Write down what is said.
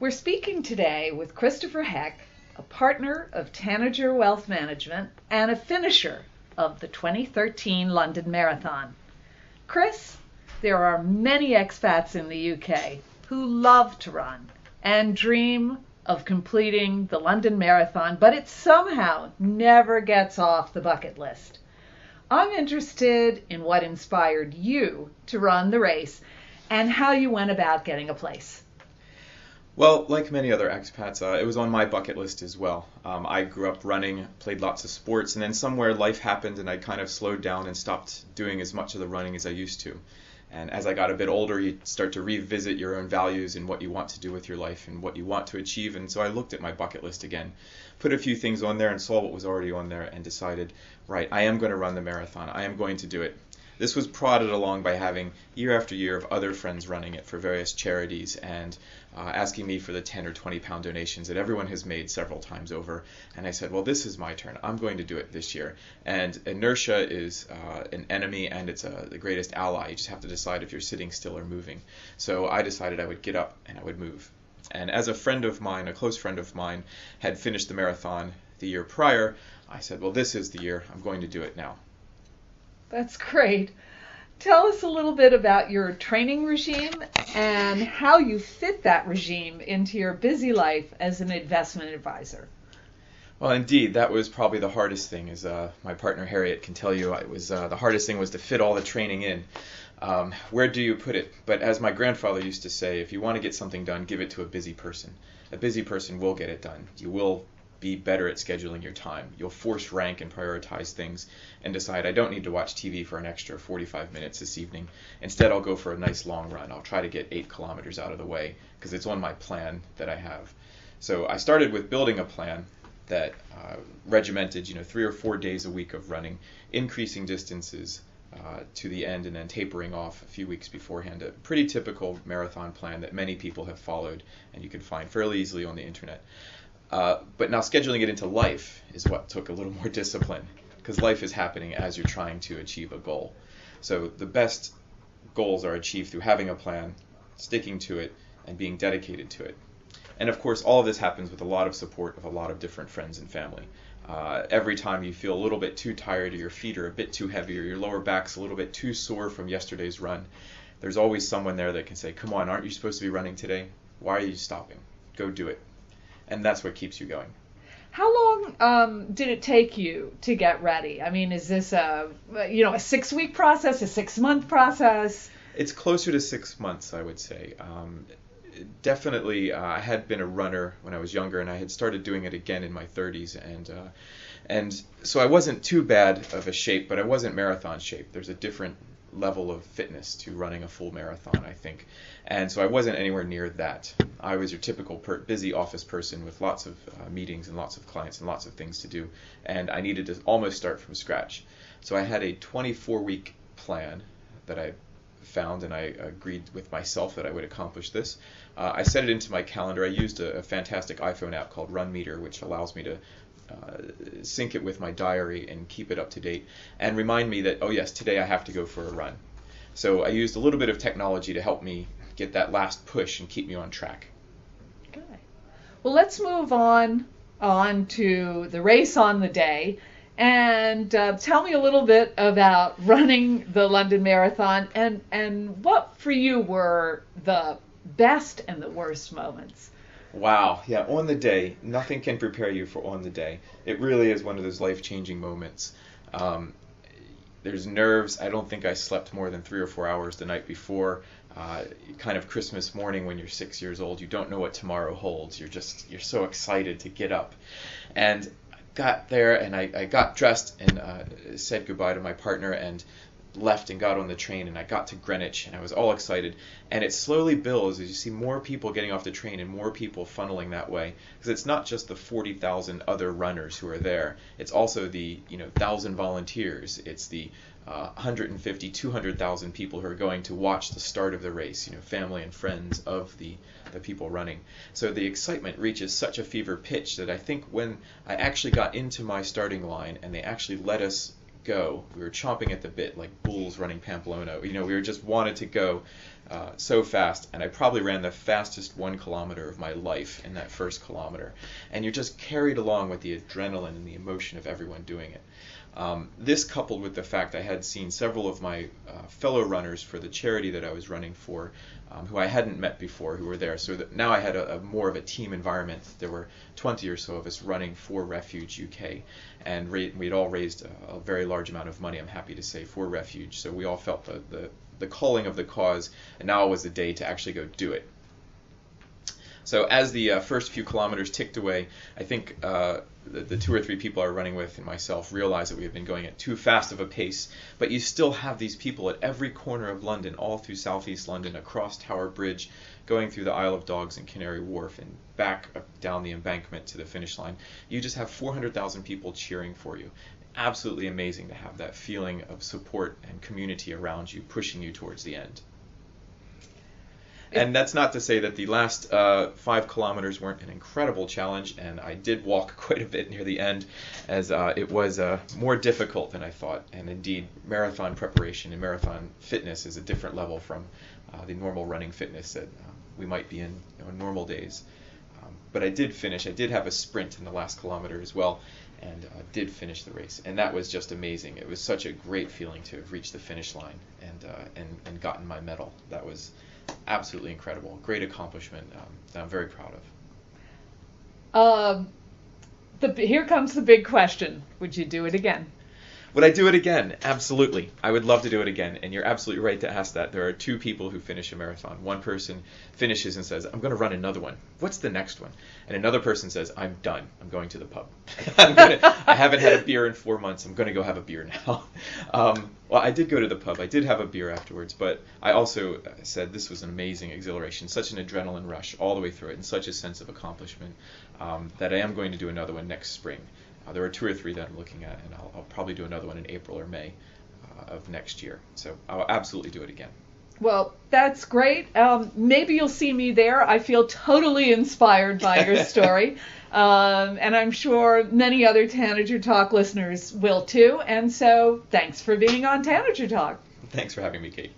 We're speaking today with Kristopher Heck, a partner of Tanager Wealth Management and a finisher of the 2013 London Marathon. Chris, there are many expats in the UK who love to run and dream of completing the London Marathon, but it somehow never gets off the bucket list. I'm interested in what inspired you to run the race and how you went about getting a place. Well, like many other expats, uh, it was on my bucket list as well. Um, I grew up running, played lots of sports, and then somewhere life happened and I kind of slowed down and stopped doing as much of the running as I used to. And as I got a bit older, you start to revisit your own values and what you want to do with your life and what you want to achieve. And so I looked at my bucket list again, put a few things on there and saw what was already on there and decided, right, I am going to run the marathon. I am going to do it. This was prodded along by having year after year of other friends running it for various charities and uh, asking me for the 10 or 20 pound donations that everyone has made several times over. And I said, well, this is my turn. I'm going to do it this year. And inertia is uh, an enemy and it's uh, the greatest ally. You just have to decide if you're sitting still or moving. So I decided I would get up and I would move. And as a friend of mine, a close friend of mine, had finished the marathon the year prior, I said, well, this is the year. I'm going to do it now. That's great. Tell us a little bit about your training regime and how you fit that regime into your busy life as an investment advisor. Well, indeed, that was probably the hardest thing. As uh, my partner Harriet can tell you, it was uh, the hardest thing was to fit all the training in. Um, where do you put it? But as my grandfather used to say, if you want to get something done, give it to a busy person. A busy person will get it done. You will be better at scheduling your time. You'll force rank and prioritize things and decide, I don't need to watch TV for an extra 45 minutes this evening. Instead, I'll go for a nice long run. I'll try to get eight kilometers out of the way because it's on my plan that I have. So I started with building a plan that uh, regimented, you know, three or four days a week of running, increasing distances uh, to the end, and then tapering off a few weeks beforehand. A pretty typical marathon plan that many people have followed, and you can find fairly easily on the internet. Uh, but now scheduling it into life is what took a little more discipline because life is happening as you're trying to achieve a goal. So the best goals are achieved through having a plan, sticking to it, and being dedicated to it. And of course, all of this happens with a lot of support of a lot of different friends and family. Uh, every time you feel a little bit too tired, or your feet are a bit too heavy, or your lower back's a little bit too sore from yesterday's run, there's always someone there that can say, Come on, aren't you supposed to be running today? Why are you stopping? Go do it and that's what keeps you going. How long um, did it take you to get ready? I mean, is this a you know a six week process, a six month process? It's closer to six months, I would say. Um, definitely, uh, I had been a runner when I was younger, and I had started doing it again in my 30s, and uh, and so I wasn't too bad of a shape, but I wasn't marathon shape. There's a different level of fitness to running a full marathon, I think. And so I wasn't anywhere near that. I was your typical per- busy office person with lots of uh, meetings and lots of clients and lots of things to do. And I needed to almost start from scratch. So I had a 24 week plan that I found and I agreed with myself that I would accomplish this. Uh, I set it into my calendar. I used a, a, fantastic iPhone app called Runmeter, which allows me to uh, sync it with my diary and keep it up to date and remind me that, oh, yes, today I have to go for a run. So I used a little bit of technology to help me get that last push and keep me on track. Okay. Well, let's move on on to the race on the day. And uh, tell me a little bit about running the London Marathon and, and what for you were the best and the worst moments. Wow. Yeah, on the day, nothing can prepare you for on the day. It really is one of those life changing moments. Um, there's nerves. I don't think I slept more than three or four hours the night before. Uh, kind of Christmas morning when you're six years old, you don't know what tomorrow holds. You're just you're so excited to get up, and got there and I, I got dressed and uh, said goodbye to my partner and left and got on the train and I got to Greenwich and I was all excited. And it slowly builds as you see more people getting off the train and more people funneling that way. Because it's not just the 40,000 other runners who are there. It's also the you know 1000 volunteers. It's the uh, 150 200,000 people who are going to watch the start of the race you know family and friends of the the people running so the excitement reaches such a fever pitch that I think when I actually got into my starting line and they actually let us go. We were chomping at the bit like bulls running Pamplona. You know, we were just wanted to go uh, so fast, and I probably ran the fastest one kilometer of my life in that first kilometer. And you're just carried along with the adrenaline and the emotion of everyone doing it. Um, this coupled with the fact I had seen several of my uh, fellow runners for the charity that I was running for, um, who I hadn't met before, who were there. So now I had a, a, more of a team environment. There were 20 or so of us running for Refuge UK, and ra- we'd all raised a, a, very large amount of money. I'm happy to say for Refuge. So we all felt the, the the calling of the cause, and now was the day to actually go do it. So as the uh, first few kilometers ticked away, I think uh, the, the, two or three people I were running with and myself realized that we had been going at too fast of a pace. But you still have these people at every corner of London, all through southeast London, across Tower Bridge, going through the Isle of Dogs and Canary Wharf, and back down the embankment to the finish line. You just have 400,000 people cheering for you. Absolutely amazing to have that feeling of support and community around you, pushing you towards the end and that's not to say that the last uh, five kilometers weren't an incredible challenge, and I did walk quite a bit near the end, as uh, it was uh, more difficult than I thought. And indeed, marathon preparation and marathon fitness is a different level from uh, the normal running fitness that uh, we might be in you know, normal days. Um, but I did finish. I did have a sprint in the last kilometer as well, and uh, did finish the race, and that was just amazing. It was such a great feeling to have reached the finish line and and and gotten my medal. That was absolutely incredible. Great accomplishment um, that I'm very proud of. Um, the, here comes the big question Would you do it again? Would I do it again? Absolutely. I would love to do it again. And you're absolutely right to ask that. There are two people who finish a marathon. One person finishes and says, I'm going to run another one. What's the next one? And another person says, I'm done. I'm going to the pub. Gonna, I haven't had a beer in four months. I'm going to go have a beer now. Um, well, I did go to the pub. I did have a beer afterwards, but I also said this was an amazing exhilaration, such an adrenaline rush all the way through it, and such a sense of accomplishment um, that I am going to do another one next spring. Uh, there are two or three that I'm looking at, and I'll, I'll probably do another one in April or May uh, of next year. So I'll absolutely do it again. Well, that's great. Um, maybe you'll see me there. I feel totally inspired by your story. Um, and I'm sure many other Tanager Talk listeners will too. And so thanks for being on Tanager Talk. Thanks for having me, Kate.